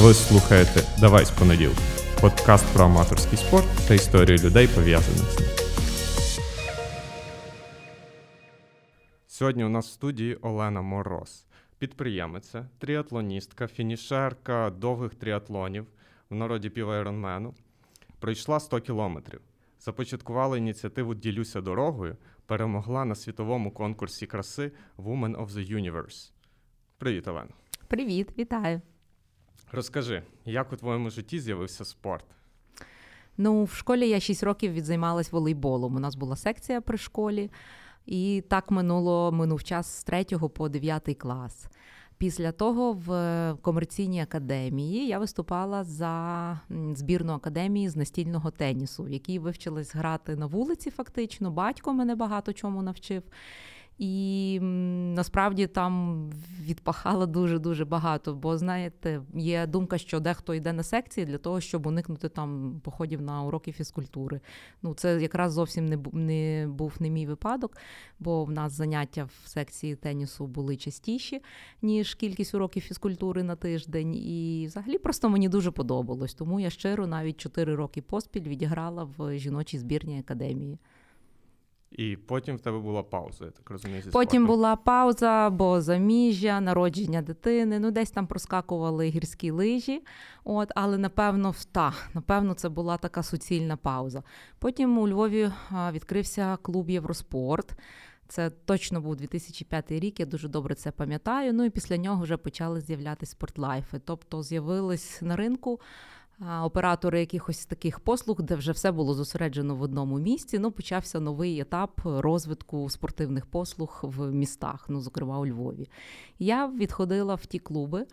Ви слухаєте Давай з понеділка. Подкаст про аматорський спорт та історію людей, пов'язаних з ним. Сьогодні у нас в студії Олена Мороз, підприємиця, тріатлоністка, фінішерка довгих тріатлонів в народі півайронмену. Пройшла 100 кілометрів. Започаткувала ініціативу Ділюся дорогою, перемогла на світовому конкурсі краси Women of the Universe. Привіт, Олена. Привіт, вітаю. Розкажи, як у твоєму житті з'явився спорт? Ну, в школі я 6 років відзаймалась волейболом. У нас була секція при школі, і так минуло минув час з 3 по 9 клас. Після того в комерційній академії я виступала за збірну академії з настільного тенісу, в якій вивчилась грати на вулиці. Фактично, батько мене багато чому навчив. І насправді там відпахала дуже дуже багато. Бо знаєте, є думка, що дехто йде на секції для того, щоб уникнути там походів на уроки фізкультури. Ну це якраз зовсім не не був не мій випадок, бо в нас заняття в секції тенісу були частіші, ніж кількість уроків фізкультури на тиждень. І взагалі просто мені дуже подобалось. Тому я щиро навіть 4 роки поспіль відіграла в жіночій збірній академії. І потім в тебе була пауза, я так розумію. зі Потім спортом. була пауза, бо заміжжя, народження дитини. Ну, десь там проскакували гірські лижі. От, але напевно, та, напевно, це була така суцільна пауза. Потім у Львові відкрився клуб Євроспорт. Це точно був 2005 рік, я дуже добре це пам'ятаю. Ну і після нього вже почали з'являтися спортлайфи. Тобто з'явились на ринку оператори якихось таких послуг, де вже все було зосереджено в одному місці. Ну, почався новий етап розвитку спортивних послуг в містах, ну, зокрема у Львові. Я відходила в ті клуби.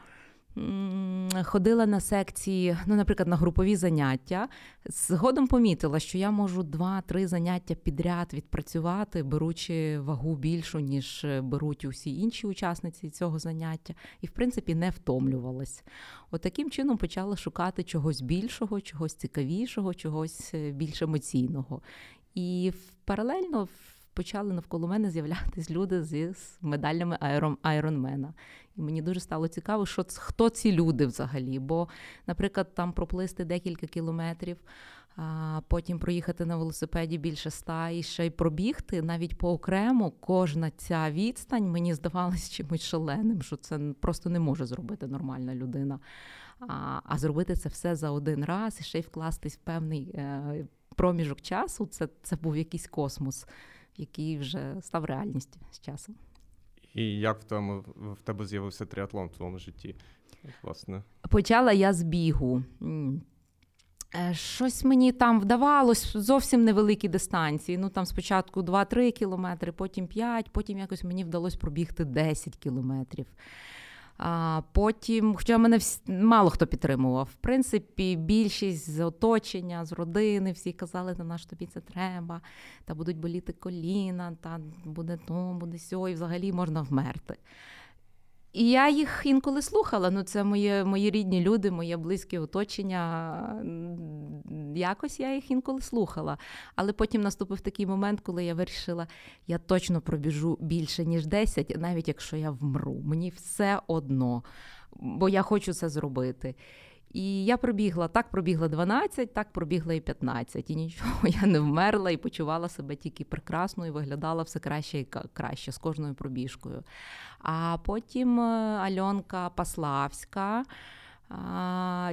Ходила на секції, ну, наприклад, на групові заняття. Згодом помітила, що я можу два-три заняття підряд відпрацювати, беручи вагу більшу, ніж беруть усі інші учасниці цього заняття, і, в принципі, не втомлювалась. От таким чином почала шукати чогось більшого, чогось цікавішого, чогось е, більш емоційного. І паралельно почали навколо мене з'являтись люди з медалями Айронмена. І мені дуже стало цікаво, що хто ці люди взагалі. Бо, наприклад, там проплисти декілька кілометрів, а потім проїхати на велосипеді більше ста і ще й пробігти навіть по окремо кожна ця відстань мені здавалось чимось шаленим, що це просто не може зробити нормальна людина. А а зробити це все за один раз і ще й вкластись в певний е, проміжок часу. Це, Це був якийсь космос який вже став реальністю з часом. І як в тому в тебе з'явився триатлон в твоєму житті? Власне? Почала я з бігу. Е, щось мені там вдавалось зовсім невеликі дистанції. Ну там спочатку 2-3 кілометри, потім 5, потім якось мені вдалося пробігти 10 кілометрів. А Потім, хоча мене вс... мало хто підтримував. В принципі, більшість з оточення, з родини, всі казали, на що тобі це треба, та будуть боліти коліна, та буде то, буде сьо, і взагалі можна вмерти. І я їх інколи слухала. Ну, це моє, мої рідні люди, моє близьке оточення. Якось я їх інколи слухала. Але потім наступив такий момент, коли я вирішила, я точно пробіжу більше, ніж 10, навіть якщо я вмру. Мені все одно, бо я хочу це зробити. І я пробігла, так пробігла 12, так пробігла і 15. І нічого, я не вмерла і почувала себе тільки прекрасно і виглядала все краще і краще з кожною пробіжкою. А потім е, Альонка Паславська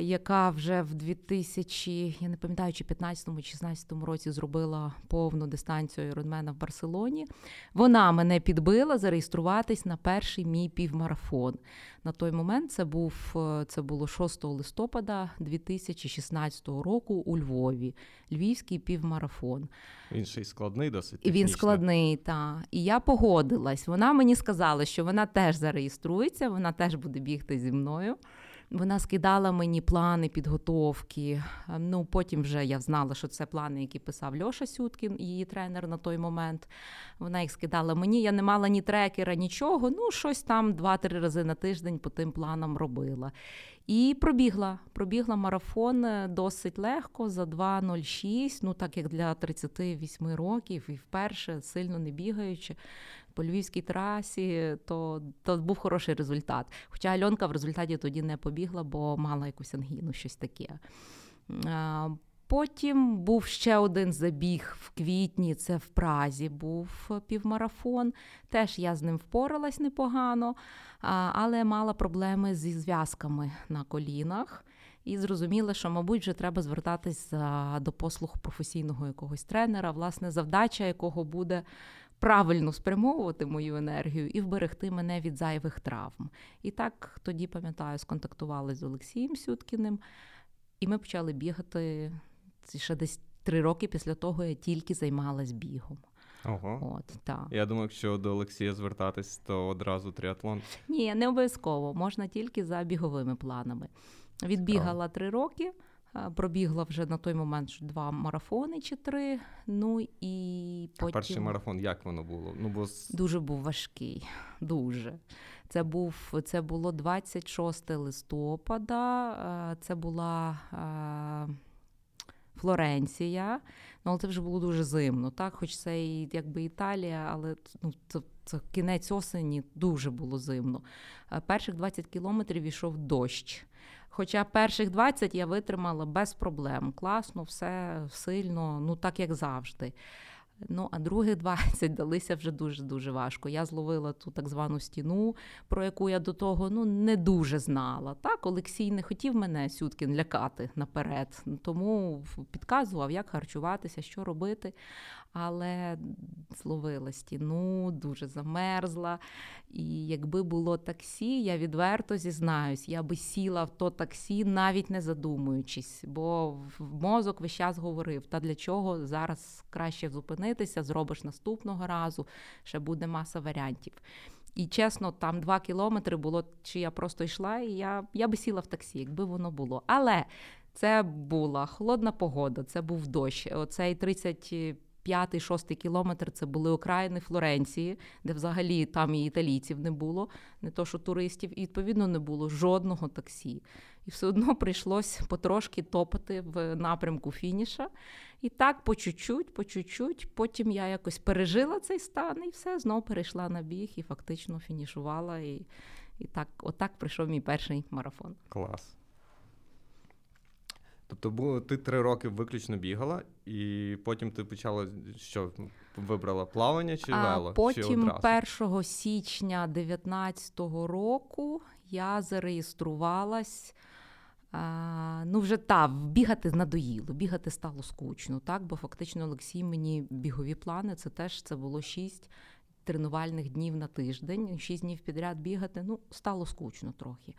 яка вже в 2000, я не пам'ятаю, чи 15 чи 16 році зробила повну дистанцію Іронмена в Барселоні. Вона мене підбила зареєструватись на перший мій півмарафон. На той момент це був це було 6 листопада 2016 року у Львові. Львівський півмарафон. Він ще й складний, досить. І Він складний, так. І я погодилась. Вона мені сказала, що вона теж зареєструється, вона теж буде бігти зі мною. Вона скидала мені плани підготовки. Ну потім вже я знала, що це плани, які писав Льоша Сюткін, її тренер на той момент. Вона їх скидала мені. Я не мала ні трекера, нічого. Ну, щось там два-три рази на тиждень по тим планам робила. І пробігла. Пробігла марафон е, досить легко за 2.06, ну так як для 38 років, і вперше сильно не бігаючи. По львівській трасі, то, то був хороший результат. Хоча Альонка в результаті тоді не побігла, бо мала якусь ангіну, щось таке. Потім був ще один забіг в квітні. Це в Празі був півмарафон. Теж я з ним впоралась непогано, але мала проблеми зі зв'язками на колінах. І зрозуміла, що, мабуть, вже треба звертатись до послуг професійного якогось тренера, власне, завдача якого буде правильно спрямовувати мою енергію і вберегти мене від зайвих травм. І так тоді, пам'ятаю, сконтактували з Олексієм Сюткіним, і ми почали бігати це ще десь три роки після того я тільки займалась бігом. Ого. От, так. Я думаю, якщо до Олексія звертатись, то одразу тріатлон. Ні, не обов'язково, можна тільки за біговими планами. Відбігала три роки, пробігла вже на той момент два марафони чи три. Ну і потім Перший марафон, як воно було? Ну, бо дуже був важкий. Дуже. Це був це було 26 листопада. е, Це була е, Флоренція. Ну, але це вже було дуже зимно, так? Хоч це і якби Італія, але ну, це, це кінець осені дуже було зимно. Е, Перших 20 кілометрів йшов дощ. Хоча перших 20 я витримала без проблем. Класно, все сильно, ну так як завжди. Ну, а других 20 далися вже дуже-дуже важко. Я зловила ту так звану стіну, про яку я до того ну, не дуже знала. Так, Олексій не хотів мене Сюткін лякати наперед, тому підказував, як харчуватися, що робити. Але зловила стіну, дуже замерзла. І якби було таксі, я відверто зізнаюсь, я би сіла в то таксі, навіть не задумуючись, бо мозок весь час говорив: та для чого зараз краще зупинитися, зробиш наступного разу, ще буде маса варіантів. І чесно, там два кілометри було, чи я просто йшла, і я, я би сіла в таксі, якби воно було. Але це була холодна погода, це був дощ. Оцей 35 шостий кілометр це були окраїни Флоренції, де взагалі там і італійців не було, не то що туристів, і відповідно не було жодного таксі. І все одно прийшлось потрошки топати в напрямку фініша. І так по чуть-чуть, по чуть-чуть. Потім я якось пережила цей стан і все, знову перейшла на біг і фактично фінішувала. І, і так, отак прийшов мій перший марафон. клас. Тобто було, ти три роки виключно бігала, і потім ти почала що вибрала плавання чи вело? А потім одразу? 1 січня 2019 року я зареєструвалась. А, ну, вже та, бігати надоїло, бігати стало скучно, так? Бо фактично Олексій мені бігові плани, це теж це було 6 тренувальних днів на тиждень, 6 днів підряд бігати. Ну, стало скучно трохи.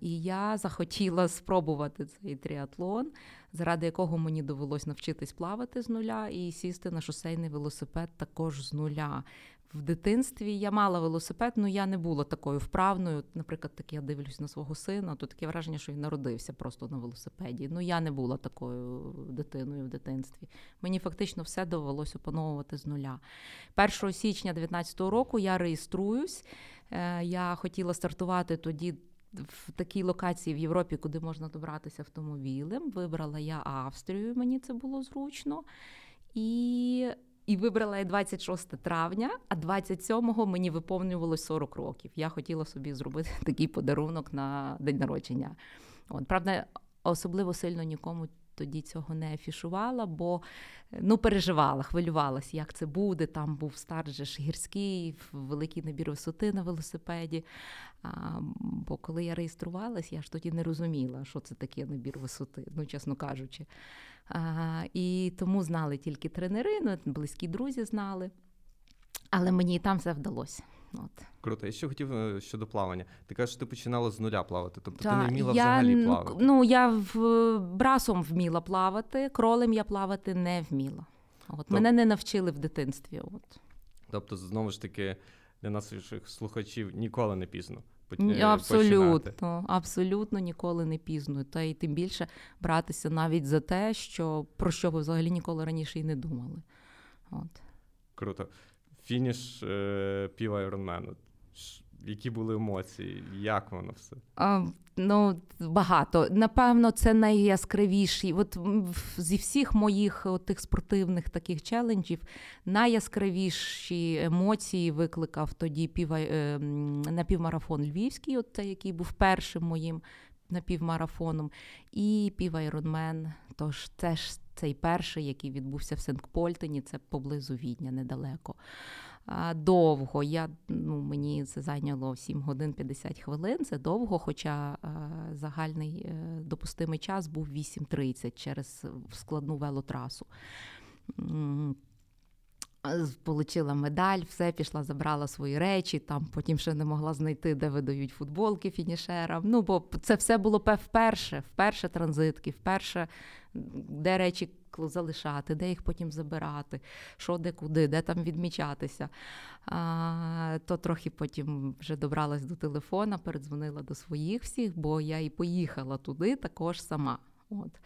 І я захотіла спробувати цей тріатлон, заради якого мені довелось навчитись плавати з нуля і сісти на шосейний велосипед також з нуля. В дитинстві я мала велосипед, але я не була такою вправною. Наприклад, так я дивлюсь на свого сина, то таке враження, що він народився просто на велосипеді. Ну я не була такою дитиною в дитинстві. Мені фактично все довелось опановувати з нуля. 1 січня 2019 року я реєструюсь. Е, Я хотіла стартувати тоді в такій локації в Європі, куди можна добратися автомобілем. Вибрала я Австрію, мені це було зручно. І, і вибрала я 26 травня, а 27-го мені виповнювалось 40 років. Я хотіла собі зробити такий подарунок на день народження. От, правда, особливо сильно нікому тоді цього не афішувала, бо ну, переживала, хвилювалася, як це буде. Там був старт же ж гірський, великий набір висоти на велосипеді. А, бо коли я реєструвалась, я ж тоді не розуміла, що це таке набір висоти, ну, чесно кажучи. А, і тому знали тільки тренери, ну, близькі друзі знали. Але мені і там все вдалося. От. Круто. Я ще хотів е, щодо плавання. Ти кажеш, що ти починала з нуля плавати, тобто ти не вміла я, взагалі плавати. Ну, я в брасом вміла плавати, кролем я плавати не вміла. От, Тоб- Мене не навчили в дитинстві. От. Тобто, знову ж таки, для наших слухачів ніколи не пізно. е, Абсолютно, починати. абсолютно ніколи не пізно. Та й тим більше братися навіть за те, що про що ви взагалі ніколи раніше і не думали. От. Круто. Фініш е, пів Айронмену. Які були емоції? Як воно все? А, ну, багато. Напевно, це найяскравіші. От зі всіх моїх от тих спортивних таких челенджів найяскравіші емоції викликав тоді піва, е, напівмарафон Львівський, от цей, який був першим моїм напівмарафоном, і півайронмен. Тож це ж цей перший, який відбувся в Сенкпольтені, це поблизу Відня, недалеко. Довго. Я, ну, мені це зайняло 7 годин 50 хвилин. Це довго, хоча загальний е, допустимий час був 8.30 через складну велотрасу. З- Получила медаль, все, пішла, забрала свої речі, там потім ще не могла знайти, де видають футболки фінішерам. Ну, бо це все було вперше, вперше транзитки, вперше де речі залишати, де їх потім забирати, що де куди, де там відмічатися. А, то трохи потім вже добралась до телефона, передзвонила до своїх всіх, бо я і поїхала туди також сама. От.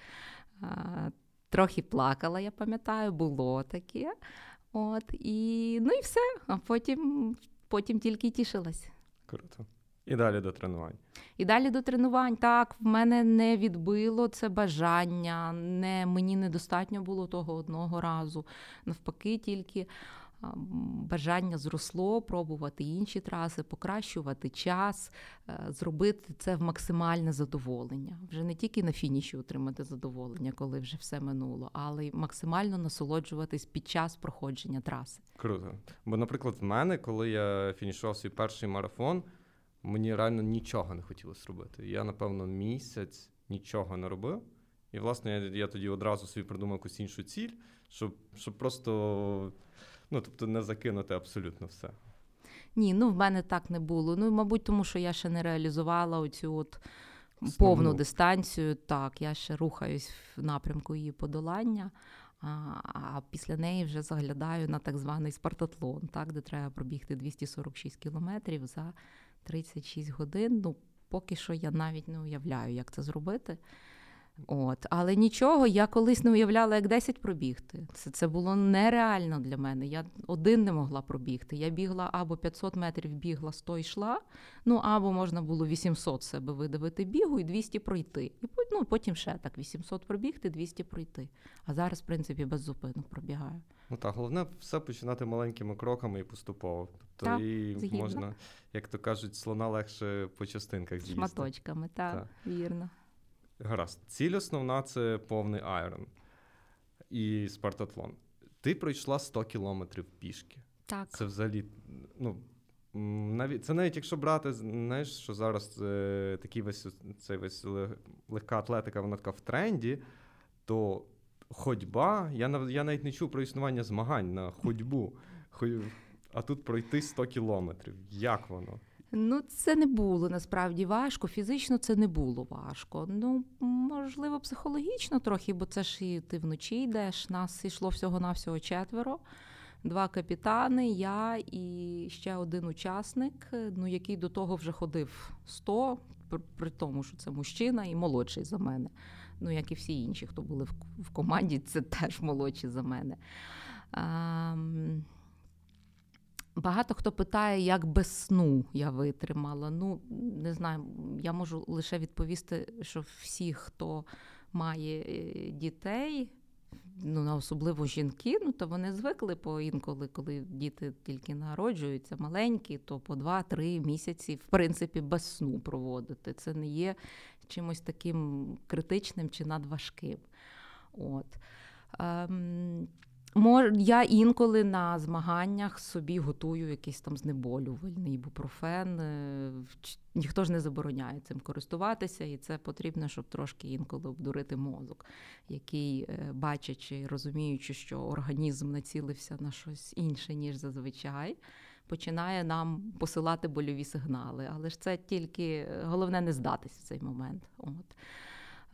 А, трохи плакала, я пам'ятаю, було таке. От, і, ну і все. А потім, потім тільки й тішилась. Круто. І далі до тренувань. І далі до тренувань. Так, в мене не відбило це бажання, не, мені недостатньо було того одного разу. Навпаки, тільки бажання зросло пробувати інші траси, покращувати час, е, зробити це в максимальне задоволення. Вже не тільки на фініші отримати задоволення, коли вже все минуло, але й максимально насолоджуватись під час проходження траси. Круто. Бо, наприклад, в мене, коли я фінішував свій перший марафон, мені реально нічого не хотілося робити. Я, напевно, місяць нічого не робив. І, власне, я, я тоді одразу собі придумав якусь іншу ціль, щоб, щоб просто ну, тобто не закинути абсолютно все. Ні, ну в мене так не було. Ну, мабуть, тому що я ще не реалізувала оцю от Основну. повну дистанцію. Так, я ще рухаюсь в напрямку її подолання. А, а після неї вже заглядаю на так званий спартатлон, так, де треба пробігти 246 кілометрів за 36 годин. Ну, поки що я навіть не уявляю, як це зробити. От, але нічого, я колись не уявляла, як 10 пробігти. Це, це було нереально для мене. Я один не могла пробігти. Я бігла або 500 метрів бігла, 100 йшла, ну або можна було 800 себе видавити бігу і 200 пройти. І ну, потім ще так 800 пробігти, 200 пройти. А зараз, в принципі, без зупинок пробігаю. Ну так, головне все починати маленькими кроками і поступово. Тобто Так, і можна, як то кажуть, слона легше по частинках з'їсти. Шматочками, так, Так. вірно. Гаразд. Ціль основна це повний айрон і спартатлон. Ти пройшла 100 кілометрів пішки. Так. Це взагалі, ну. Навіть, це навіть якщо брати, знаєш, що зараз е, такий весь цей весь лег- легка атлетика, вона така в тренді, то ходьба, я, нав- я навіть не чув про існування змагань на ходьбу. Хо- А тут пройти 100 кілометрів. Як воно? Ну, це не було насправді важко. Фізично це не було важко. Ну, можливо, психологічно трохи, бо це ж і ти вночі йдеш. Нас йшло всього-навсього четверо. Два капітани, я і ще один учасник, ну, який до того вже ходив 100, при, тому, що це мужчина і молодший за мене. Ну, як і всі інші, хто були в, команді, це теж молодші за мене. Ам, Багато хто питає, як без сну я витримала. Ну, не знаю, я можу лише відповісти, що всі, хто має е, дітей, ну, особливо жінки, ну, то вони звикли по інколи, коли діти тільки народжуються, маленькі, то по 2-3 місяці, в принципі, без сну проводити. Це не є чимось таким критичним чи надважким. От. Ем, Мож, я інколи на змаганнях собі готую якийсь там знеболювальний ібупрофен. е, Ніхто ж не забороняє цим користуватися, і це потрібно, щоб трошки інколи обдурити мозок, який, е, бачачи, розуміючи, що організм націлився на щось інше, ніж зазвичай, починає нам посилати больові сигнали. Але ж це тільки е, головне не здатись в цей момент. От.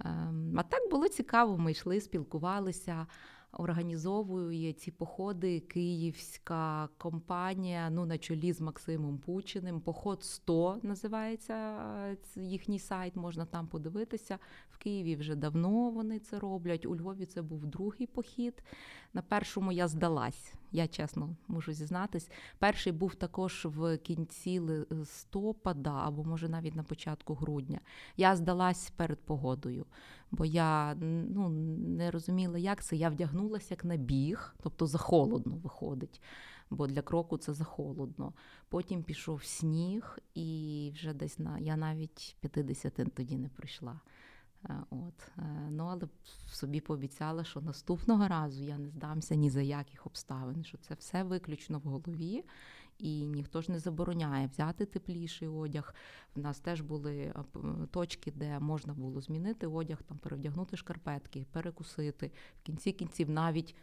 Ем, А так було цікаво, ми йшли, спілкувалися. Організовує ці походи київська компанія, ну на чолі з Максимом Пучиним. Поход 100 називається е, їхній сайт. Можна там подивитися. В Києві вже давно вони це роблять. У Львові це був другий похід. На першому я здалась. Я чесно можу зізнатись. Перший був також в кінці листопада, або може навіть на початку грудня. Я здалась перед погодою, бо я ну, не розуміла, як це. Я вдягнулася як на біг, тобто захолодно виходить, бо для кроку це захолодно. Потім пішов сніг, і вже десь на я навіть 50 тоді не прийшла. Е, От. е, Ну, але собі пообіцяла, що наступного разу я не здамся ні за яких обставин, що це все виключно в голові, і ніхто ж не забороняє взяти тепліший одяг. В нас теж були е, точки, де можна було змінити одяг, там перевдягнути шкарпетки, перекусити. В кінці кінців навіть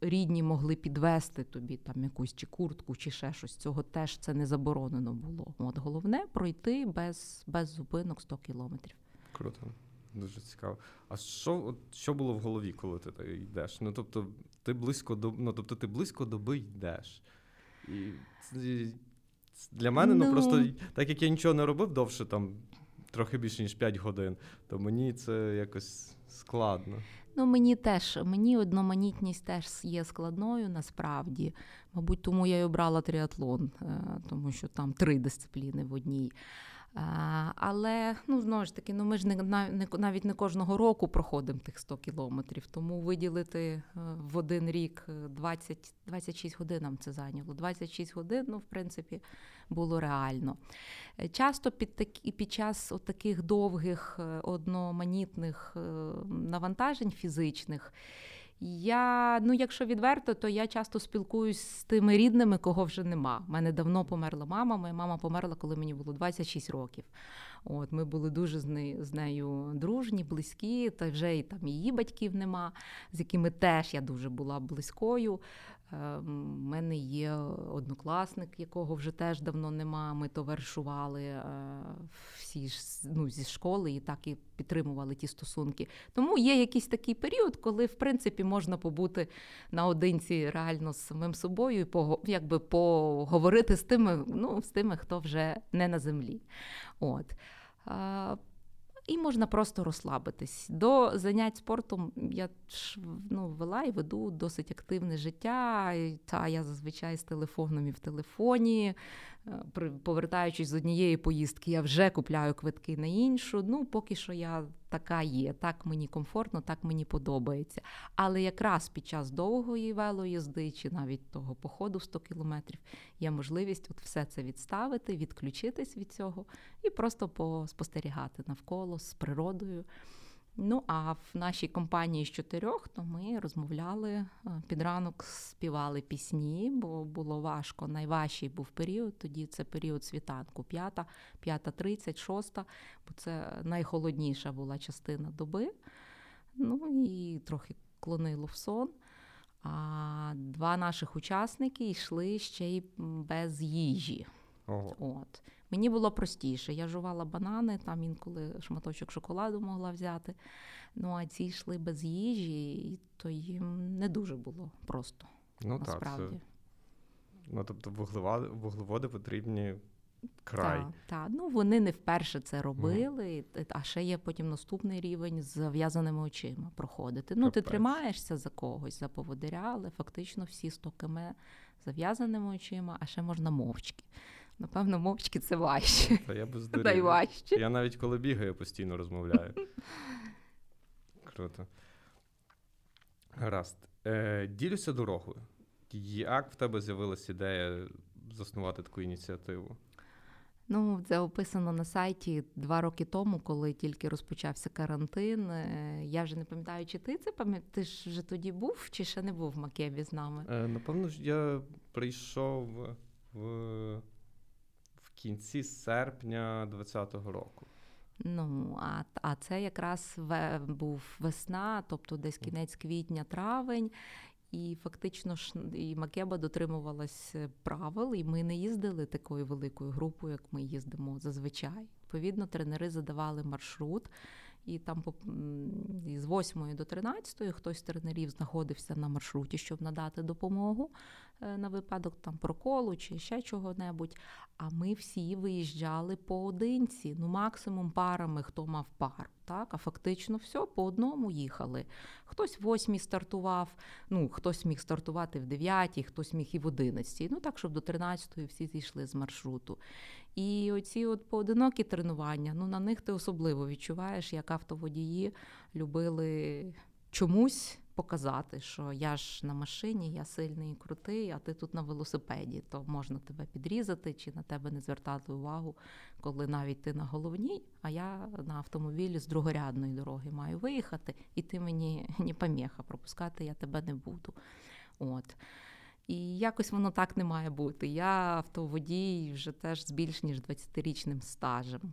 рідні могли підвести тобі там якусь чи куртку, чи ще щось. Цього теж це не заборонено було. От головне пройти без, без зупинок 100 кілометрів. Круто. Дуже цікаво. А що, от, що було в голові, коли ти йдеш? Ну, тобто, ти близько до, ну, тобто, ти близько доби йдеш. І для мене, ну, Ну. просто так як я нічого не робив довше, там трохи більше, ніж 5 годин, то мені це якось складно. Ну, мені теж, мені одноманітність теж є складною насправді. Мабуть, тому я й обрала тріатлон, е, тому що там три дисципліни в одній. Е, Але ну знову ж таки, ну ми ж не, на- навіть не кожного року проходимо тих 100 кілометрів. Тому виділити е, в один рік е, 20, 26 годин нам це зайняло. 26 годин, ну в принципі, було реально. Е, Часто під такі під час таких довгих е, одноманітних е, навантажень фізичних. Я, ну, якщо відверто, то я часто спілкуюсь з тими рідними, кого вже нема. У мене давно померла мама. Моя мама померла, коли мені було 26 років. От ми були дуже з нею, з нею дружні, близькі, та вже і там її батьків нема, з якими теж я дуже була близькою. Е, У мене є однокласник, якого вже теж давно нема. Ми товаришували е, всі ну, зі школи і так і підтримували ті стосунки. Тому є якийсь такий період, коли в принципі можна побути наодинці реально з самим собою і пого- якби поговорити з тими, ну, з тими, хто вже не на землі. От. І можна просто розслабитись. До занять спортом я ну, вела і веду досить активне життя. Та я зазвичай з телефоном і в телефоні. Повертаючись з однієї поїздки, я вже купляю квитки на іншу. Ну, поки що я така є. Так мені комфортно, так мені подобається. Але якраз під час довгої велоїзди чи навіть того походу 100 кілометрів є можливість от все це відставити, відключитись від цього і просто поспостерігати навколо з природою. Ну а в нашій компанії з чотирьох то ми розмовляли е, під ранок, співали пісні, бо було важко. Найважчий був період. Тоді це період світанку, п'ята, п'ята тридцять, шоста, бо це найхолодніша була частина доби. Ну і трохи клонило в сон. А два наших учасники йшли ще й без їжі. Ого. От. Мені було простіше. Я жувала банани, там інколи шматочок шоколаду могла взяти. Ну а ці йшли без їжі, і то їм не дуже було просто. Ну так. насправді. Це, ну, тобто, вуглеводи, вуглеводи потрібні край. Так, так. Ну вони не вперше це робили, а ще є потім наступний рівень з зав'язаними очима проходити. Ну, ти тримаєшся за когось, за поводиря, але фактично всі 100 км зав'язаними очима, а ще можна мовчки. Напевно, мовчки це важче. Та я дурів. Найважче. Я навіть коли бігаю, постійно розмовляю. Круто. Гаразд. Е, ділюся дорогою. Як в тебе з'явилася ідея заснувати таку ініціативу? Ну, це описано на сайті два роки тому, коли тільки розпочався карантин. Е, Я вже не пам'ятаю, чи ти це пам'ятаєш? Ти ж вже тоді був, чи ще не був в Макебі з нами? Е, напевно я прийшов в кінці серпня 2020 року. Ну, а, а це якраз ве, був весна, тобто десь кінець квітня, травень. І фактично ж і Макеба дотримувалась правил, і ми не їздили такою великою групою, як ми їздимо зазвичай. Відповідно, тренери задавали маршрут, І там з 8 до 13 хтось з тренерів знаходився на маршруті, щоб надати допомогу е, на випадок там проколу чи ще чого-небудь. А ми всі виїжджали поодинці, ну максимум парами, хто мав пару. Так, а фактично все по одному їхали. Хтось в восьмій стартував, ну хтось міг стартувати в дев'ятій, хтось міг і в одинадцятій. Ну так, щоб до 13-ї всі зійшли з маршруту. І оці от поодинокі тренування, ну на них ти особливо відчуваєш, як автоводії любили чомусь показати, що я ж на машині, я сильний і крутий, а ти тут на велосипеді, то можна тебе підрізати чи на тебе не звертати увагу, коли навіть ти на головній, а я на автомобілі з другорядної дороги маю виїхати, і ти мені не поміха, пропускати я тебе не буду. От. І якось воно так не має бути. Я автоводій вже теж з більш ніж 20-річним стажем.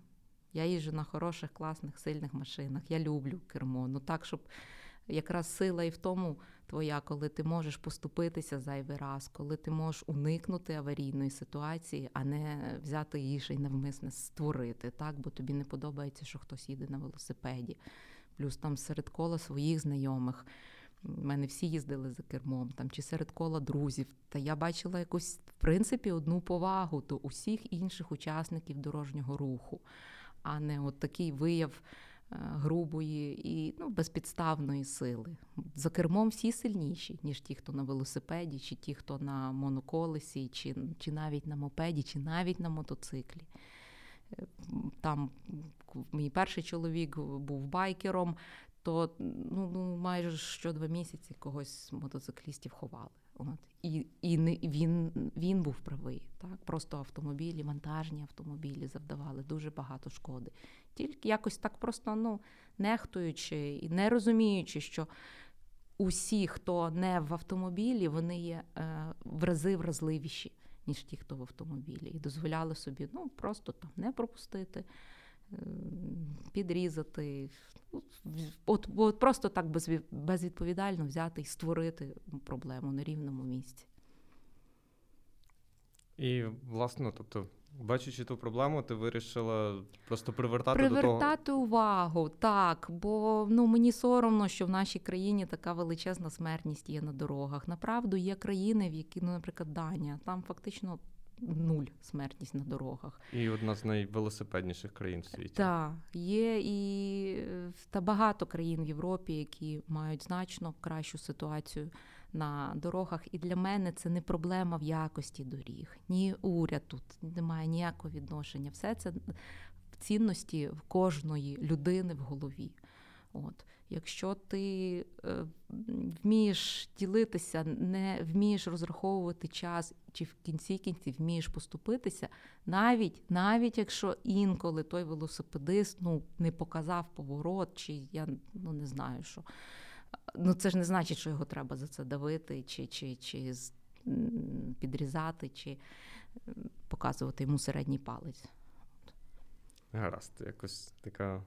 Я їжджу на хороших, класних, сильних машинах. Я люблю кермо. Ну так, щоб якраз сила і в тому твоя, коли ти можеш поступитися зайвий раз, коли ти можеш уникнути аварійної ситуації, а не взяти її ще й навмисне створити, так? бо тобі не подобається, що хтось їде на велосипеді. Плюс там серед кола своїх знайомих. У мене всі їздили за кермом, там чи серед кола друзів. Та я бачила якусь, в принципі, одну повагу до усіх інших учасників дорожнього руху, а не от такий вияв е, грубої і ну, безпідставної сили. За кермом всі сильніші, ніж ті, хто на велосипеді, чи ті, хто на моноколесі, чи, чи навіть на мопеді, чи навіть на мотоциклі. Е, Там мій перший чоловік був байкером, то ну, ну майже що два місяці когось з мотоциклістів ховали. От. І, і не, він, він був правий. Так? Просто автомобілі, вантажні автомобілі завдавали дуже багато шкоди. Тільки якось так просто ну, нехтуючи і не розуміючи, що усі, хто не в автомобілі, вони є е, в рази вразливіші, ніж ті, хто в автомобілі. І дозволяли собі ну, просто там не пропустити підрізати. От, от просто так безвідповідально взяти і створити проблему на рівному місці. І, власне, тобто, бачачи ту проблему, ти вирішила просто привертати, до того. Привертати увагу, так, бо ну мені соромно, що в нашій країні така величезна смертність є на дорогах. Направду є країни, в які, ну, наприклад, Данія, там фактично нуль смертність на дорогах. І одна з найвелосипедніших країн в світі. Так, є і е, та багато країн в Європі, які мають значно кращу ситуацію на дорогах. І для мене це не проблема в якості доріг. Ні уряд тут немає ніякого відношення. Все це в цінності в кожної людини в голові. От. Якщо ти е, вмієш ділитися, не вмієш розраховувати час, чи в кінці кінців вмієш поступитися, навіть, навіть якщо інколи той велосипедист ну, не показав поворот, чи я ну, не знаю що. Ну, це ж не значить, що його треба за це давити, чи, чи, чи підрізати, чи показувати йому середній палець. Гаразд, якось така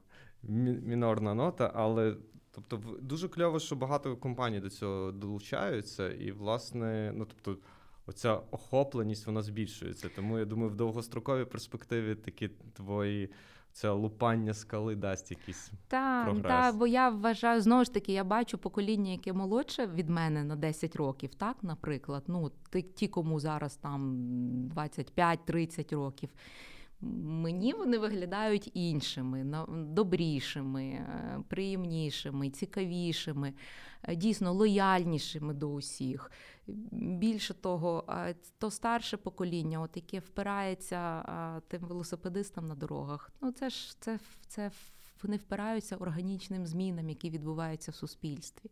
мінорна нота, але тобто дуже кльово, що багато компаній до цього долучаються, і, власне, ну тобто, оця охопленість вона збільшується. Тому я думаю, в довгостроковій перспективі такі твої це лупання скали дасть якісь. Так, прогрес. та, бо я вважаю, знову ж таки, я бачу покоління, яке молодше від мене на 10 років, так, наприклад, ну, ті кому зараз там 25-30 років. Мені вони виглядають іншими, добрішими, е, приємнішими, цікавішими, е, дійсно лояльнішими до усіх. Більше того, то старше покоління, от яке впирається тим велосипедистам на дорогах, ну це ж це, це вони впираються органічним змінам, які відбуваються в суспільстві.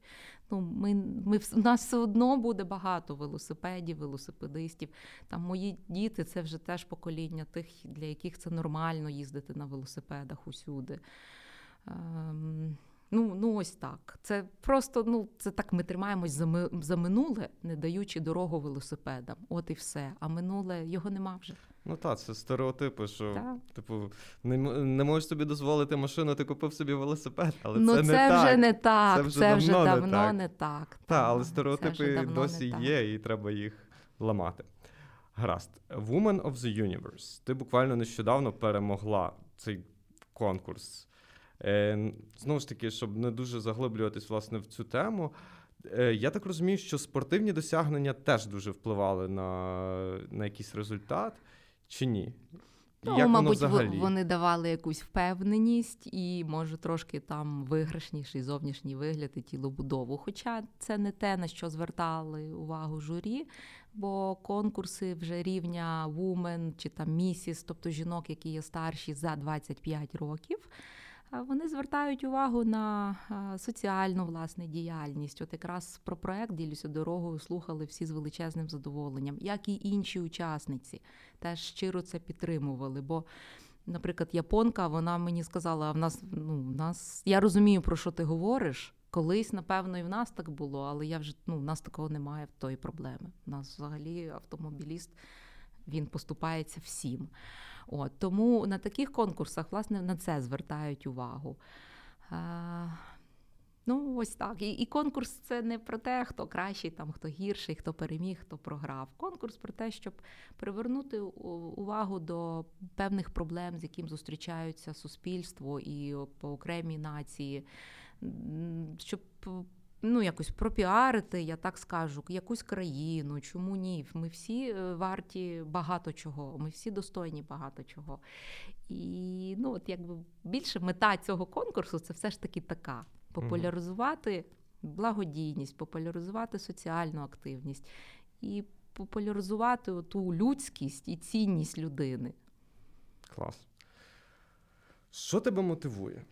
Ну, ми, ми, у нас все одно буде багато велосипедів, велосипедистів. Там мої діти це вже теж покоління тих, для яких це нормально їздити на велосипедах усюди. Ем, ну, ну ось так. Це просто ну, це так ми тримаємось за, ми- за минуле, не даючи дорогу велосипедам. От і все. А минуле його нема вже. Ну так, це стереотипи, що Так. типу не, не можеш собі дозволити машину, ти купив собі велосипед, але ну, це, це, не вже так. не так. Це Це вже вже, давно не давно так. не так. Так, Та, але стереотипи досі є, і треба їх ламати. Гаразд. Woman of the Universe. Ти буквально нещодавно перемогла цей конкурс. Е, знову ж таки, щоб не дуже заглиблюватись власне в цю тему. е, Я так розумію, що спортивні досягнення теж дуже впливали на, на якийсь результат, чи ні? Ну, Як мабуть, взагалі? вони давали якусь впевненість і, може, трошки там виграшніший зовнішній вигляд і тілобудову. Хоча це не те, на що звертали увагу журі, бо конкурси вже рівня Women чи там Місіс, тобто жінок, які є старші за 25 років. Вони звертають увагу на соціальну власне діяльність. От якраз про проект ділюся дорогою слухали всі з величезним задоволенням, як і інші учасниці теж щиро це підтримували. Бо, наприклад, японка, вона мені сказала: а в нас, ну, в нас, я розумію, про що ти говориш. Колись, напевно, і в нас так було, але я вже ну, в нас такого немає в тої проблеми. У нас взагалі автомобіліст він поступається всім. От, тому на таких конкурсах, власне, на це звертають увагу. А, Ну, ось так. І, і конкурс це не про те, хто кращий, там, хто гірший, хто переміг, хто програв. Конкурс про те, щоб привернути увагу до певних проблем, з яким зустрічаються суспільство і по окремій нації, щоб ну, якось пропіарити, я так скажу, якусь країну. Чому ні? Ми всі е, варті багато чого, ми всі достойні багато чого. І ну, от якби більше мета цього конкурсу це все ж таки така: популяризувати благодійність, популяризувати соціальну активність і популяризувати ту людськість і цінність людини. Клас. Що тебе мотивує?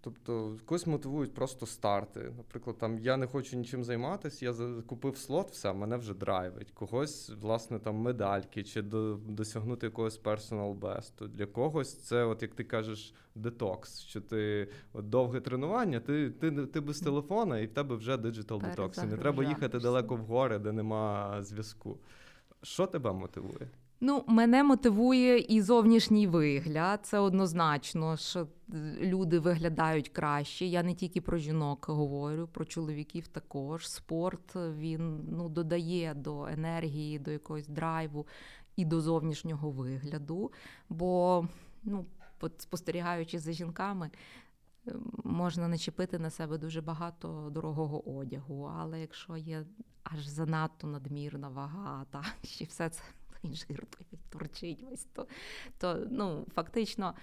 Тобто, когось мотивують просто старти. Наприклад, там я не хочу нічим займатися, я за- купив слот, все, мене вже драйвить. Когось, власне, там медальки чи до, досягнути якогось personal best. Для когось це, от як ти кажеш, детокс. Що ти от довге тренування, ти, ти, ти без телефона, і в тебе вже detox. І не треба їхати далеко в гори, де нема зв'язку. Що тебе мотивує? Ну, мене мотивує і зовнішній вигляд. Це однозначно, що люди виглядають краще. Я не тільки про жінок говорю, про чоловіків також. Спорт він ну, додає до енергії, до якогось драйву і до зовнішнього вигляду. Бо, ну, спостерігаючи за жінками. е, Можна начепити на себе дуже багато дорогого одягу, але якщо є аж занадто надмірна вага, та ще все це і жир той торчить весь, то, то ну, фактично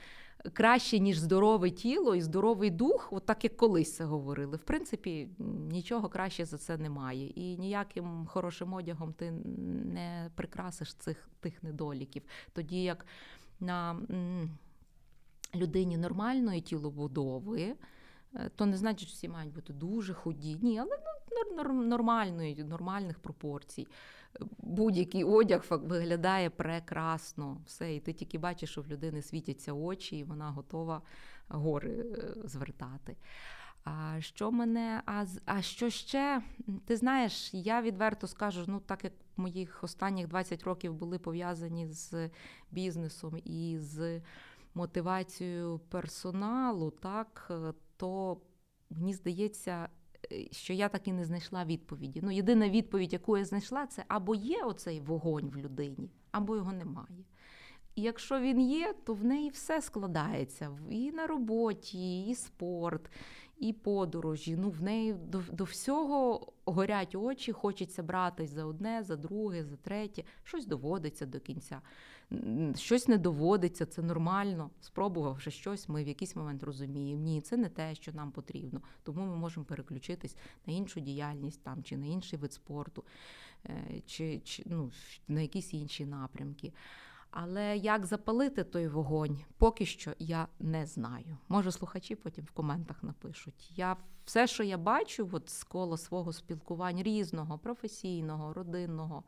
краще, ніж здорове тіло і здоровий дух, от так як колись це говорили. В принципі, нічого краще за це немає. І ніяким хорошим одягом ти не прикрасиш цих тих недоліків. Тоді як на людині нормальної тілобудови. е, То не значить, що всі мають бути дуже худі. Ні, але ну, нор- нор- нормальної, нормальних пропорцій будь-який одяг виглядає прекрасно. Все, і ти тільки бачиш, що в людини світяться очі, і вона готова гори е, звертати. А що мене, а, а що ще? Ти знаєш, я відверто скажу, ну так як моїх останніх 20 років були пов'язані з бізнесом і з мотивацією персоналу, так, е, то мені здається, що я так і не знайшла відповіді. Ну, єдина відповідь, яку я знайшла, це або є оцей вогонь в людині, або його немає. І якщо він є, то в неї все складається і на роботі, і спорт, і подорожі. Ну, в неї до, до всього горять очі, хочеться братись за одне, за друге, за третє. Щось доводиться до кінця. Щось не доводиться, це нормально. Спробувавши щось, ми в якийсь момент розуміємо, ні, це не те, що нам потрібно. Тому ми можемо переключитись на іншу діяльність там, чи на інший вид спорту, е, чи, чи ну, на якісь інші напрямки. Але як запалити той вогонь, поки що я не знаю. Може, слухачі потім в коментах напишуть. Я все, що я бачу, от з кола свого спілкування різного, професійного, родинного,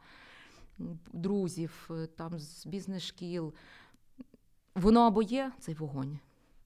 друзів, е, там з бізнес-шкіл, воно або є цей вогонь,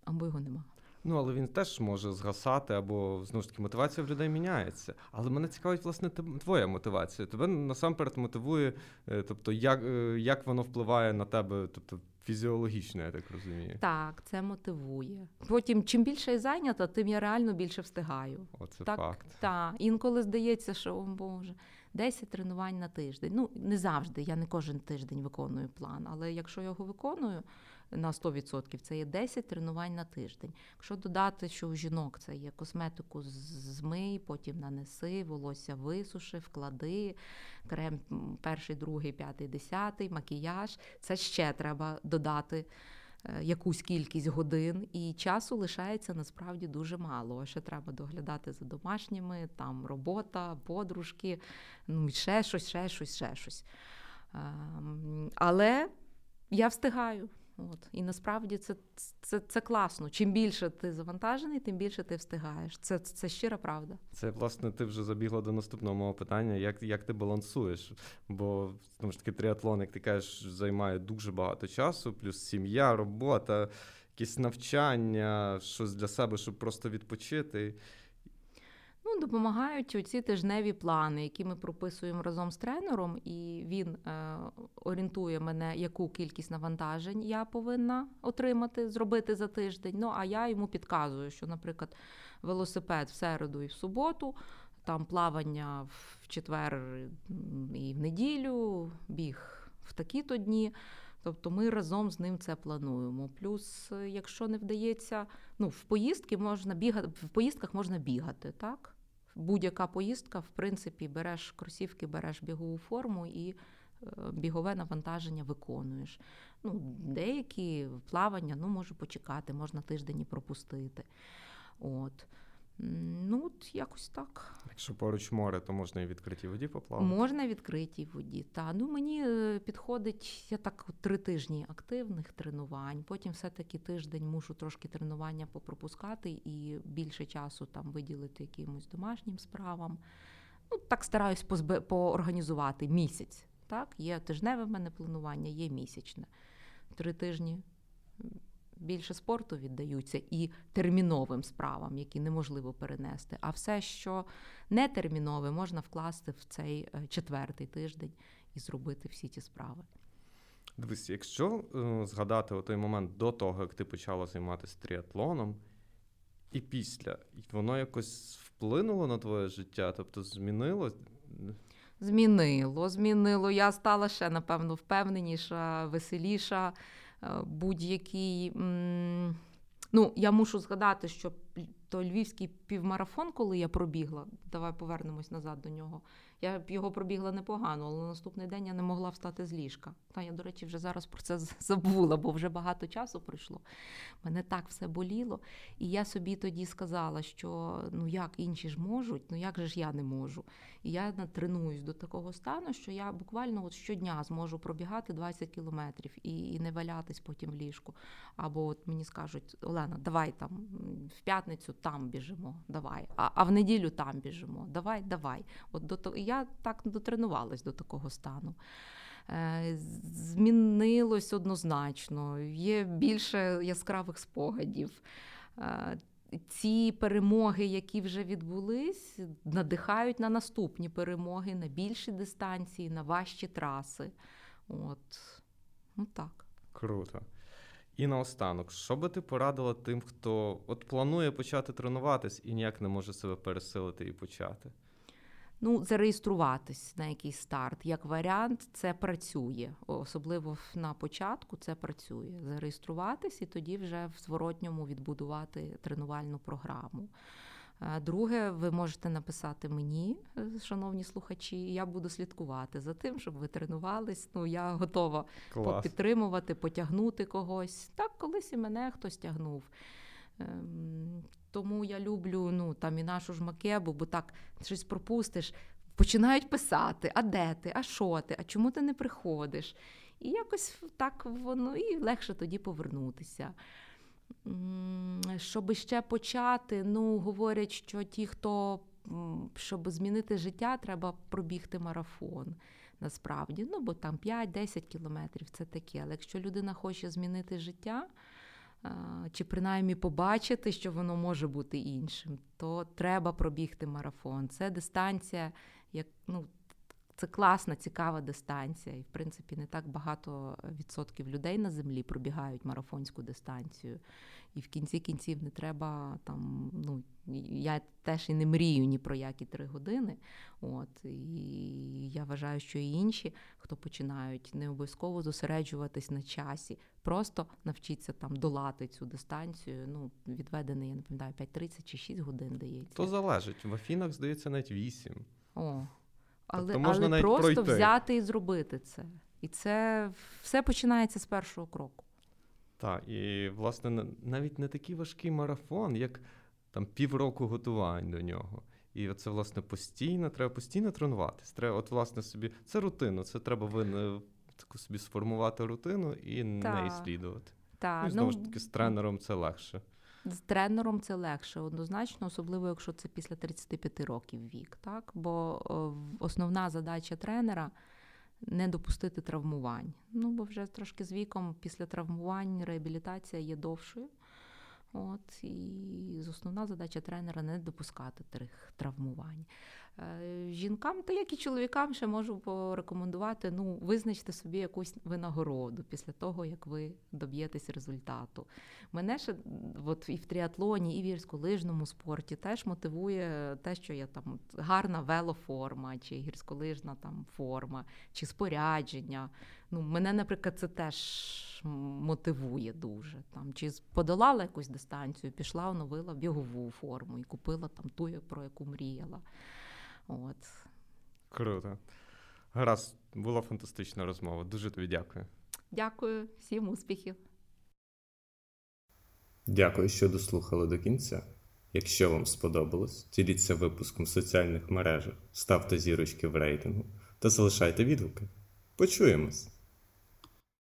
або його нема. Ну, але він теж може згасати, або знову ж таки мотивація в людей міняється. Але мене цікавить, власне, твоя мотивація. Тебе насамперед мотивує, е, тобто, як, е, як воно впливає на тебе, тобто фізіологічно, я так розумію. Так, це мотивує. Потім, чим більше я зайнята, тим я реально більше встигаю. Оце так, факт. Так, інколи здається, що о Боже, 10 тренувань на тиждень. Ну, не завжди, я не кожен тиждень виконую план, але якщо я його виконую, на 100%. Це є 10 тренувань на тиждень. Якщо додати, що у жінок це є косметику змий, потім нанеси, волосся висуши, вклади, крем перший, другий, п'ятий, десятий, макіяж. Це ще треба додати якусь кількість годин, і часу лишається насправді дуже мало. Ще треба доглядати за домашніми, там робота, подружки, ну і ще щось, ще щось, ще щось. Ем, Але я встигаю. От. І насправді це, це, це класно. Чим більше ти завантажений, тим більше ти встигаєш. Це, це щира правда. Це власне ти вже забігла до наступного мого питання. Як, як ти балансуєш? Бо знову ж таки тріатлон, як ти кажеш, займає дуже багато часу, плюс сім'я, робота, якісь навчання, щось для себе, щоб просто відпочити. Ну, допомагають оці тижневі плани, які ми прописуємо разом з тренером, і він е, орієнтує мене, яку кількість навантажень я повинна отримати, зробити за тиждень. Ну а я йому підказую, що, наприклад, велосипед в середу і в суботу, там плавання в четвер і в неділю, біг в такі-то дні. Тобто ми разом з ним це плануємо. Плюс, е, якщо не вдається, ну в поїздки можна бігати, в поїздках можна бігати, так? Будь-яка поїздка, в принципі, береш кросівки, береш бігову форму і е, бігове навантаження виконуєш. Ну, деякі плавання ну, може почекати, можна тиждень і пропустити. От. Ну, от якось так. Якщо поруч море, то можна і в відкритій воді поплавати. Можна в відкритій воді. Та ну мені е, підходить я так три тижні активних тренувань. Потім все-таки тиждень мушу трошки тренування попропускати і більше часу там виділити якимось домашнім справам. Ну так стараюсь позбе- поорганізувати місяць. Так, є тижневе в мене планування, є місячне. Три тижні більше спорту віддаються і терміновим справам, які неможливо перенести. А все, що нетермінове, можна вкласти в цей е, четвертий тиждень і зробити всі ці справи. Дивись, якщо е, згадати той момент до того, як ти почала займатися тріатлоном, і після, і воно якось вплинуло на твоє життя, тобто змінило. Змінило, змінило. Я стала ще, напевно, впевненіша, веселіша. Е, Будь-який. Ну, я мушу згадати, що то львівський півмарафон, коли я пробігла, давай повернемось назад до нього. Я його пробігла непогано, але на наступний день я не могла встати з ліжка. Та я, до речі, вже зараз про це забула, бо вже багато часу пройшло. Мене так все боліло. І я собі тоді сказала, що ну як інші ж можуть, ну як же ж я не можу. І я натренуюсь до такого стану, що я буквально от щодня зможу пробігати 20 кілометрів і, і не валятись потім в ліжку. Або от мені скажуть, Олена, давай там в п'ятницю там біжимо, давай, а, а в неділю там біжимо, давай, давай. От до того я так дотренувалась до такого стану. Е, Змінилось однозначно, є більше яскравих спогадів. Е, Ці перемоги, які вже відбулись, надихають на наступні перемоги, на більші дистанції, на важчі траси. От, ну так. Круто. І наостанок, що би ти порадила тим, хто от планує почати тренуватись і ніяк не може себе пересилити і почати? Ну, зареєструватись на якийсь старт. Як варіант, це працює. Особливо на початку це працює. Зареєструватись і тоді вже в зворотньому відбудувати тренувальну програму. Е, Друге, ви можете написати мені, е, шановні слухачі, я буду слідкувати за тим, щоб ви тренувались. Ну, я готова Клас. підтримувати, потягнути когось. Так, колись і мене хтось тягнув. Ем, Тому я люблю ну, там і нашу ж макебу, бо так щось пропустиш. Починають писати: а де ти, а що ти, а чому ти не приходиш? І якось так воно і легше тоді повернутися. Щоб ще почати, ну говорять, що ті, хто щоб змінити життя, треба пробігти марафон. Насправді, ну бо там 5-10 кілометрів це таке. Але якщо людина хоче змінити життя, чи принаймні побачити, що воно може бути іншим, то треба пробігти марафон. Це дистанція, як ну. Це класна, цікава дистанція, і в принципі не так багато відсотків людей на землі пробігають марафонську дистанцію. І в кінці кінців не треба там ну, я теж і не мрію ні про які три години. От і я вважаю, що і інші, хто починають, не обов'язково зосереджуватись на часі, просто навчіться там долати цю дистанцію. Ну, відведений, я не пам'ятаю, 5.30 чи 6 годин дається. То залежить. В Афінах, здається, навіть 8. О, але, Тобто можна але навіть просто пройти. взяти і зробити це. І це все починається з першого кроку. Так, і власне навіть не такий важкий марафон, як там півроку готувань до нього. І це, власне, постійно, треба постійно тренуватись. Треба, от, власне, собі. Це рутина, це треба ви, таку собі сформувати рутину і неї Так. слідувати. Та, ну, знову ж таки, з тренером це легше. З тренером це легше, однозначно, особливо якщо це після 35 років вік. Так? Бо е, основна задача тренера не допустити травмувань. Ну, бо вже трошки з віком після травмувань реабілітація є довшою. От, і основна задача тренера не допускати тих травмувань. Е, Жінкам, та як і чоловікам, ще можу порекомендувати, ну, визначте собі якусь винагороду після того, як ви доб'єтесь результату. Мене ще от і в тріатлоні, і в гірськолижному спорті теж мотивує те, що я там гарна велоформа, чи гірськолижна там форма, чи спорядження. Ну, мене, наприклад, це теж мотивує дуже. Там, чи подолала якусь дистанцію, пішла, оновила бігову форму і купила там ту, про яку мріяла. От. Круто. Гаразд, була фантастична розмова. Дуже тобі дякую. Дякую, всім успіхів! Дякую, що дослухали до кінця. Якщо вам сподобалось, діліться випуском в соціальних мережах, ставте зірочки в рейтингу та залишайте відгуки. Почуємось!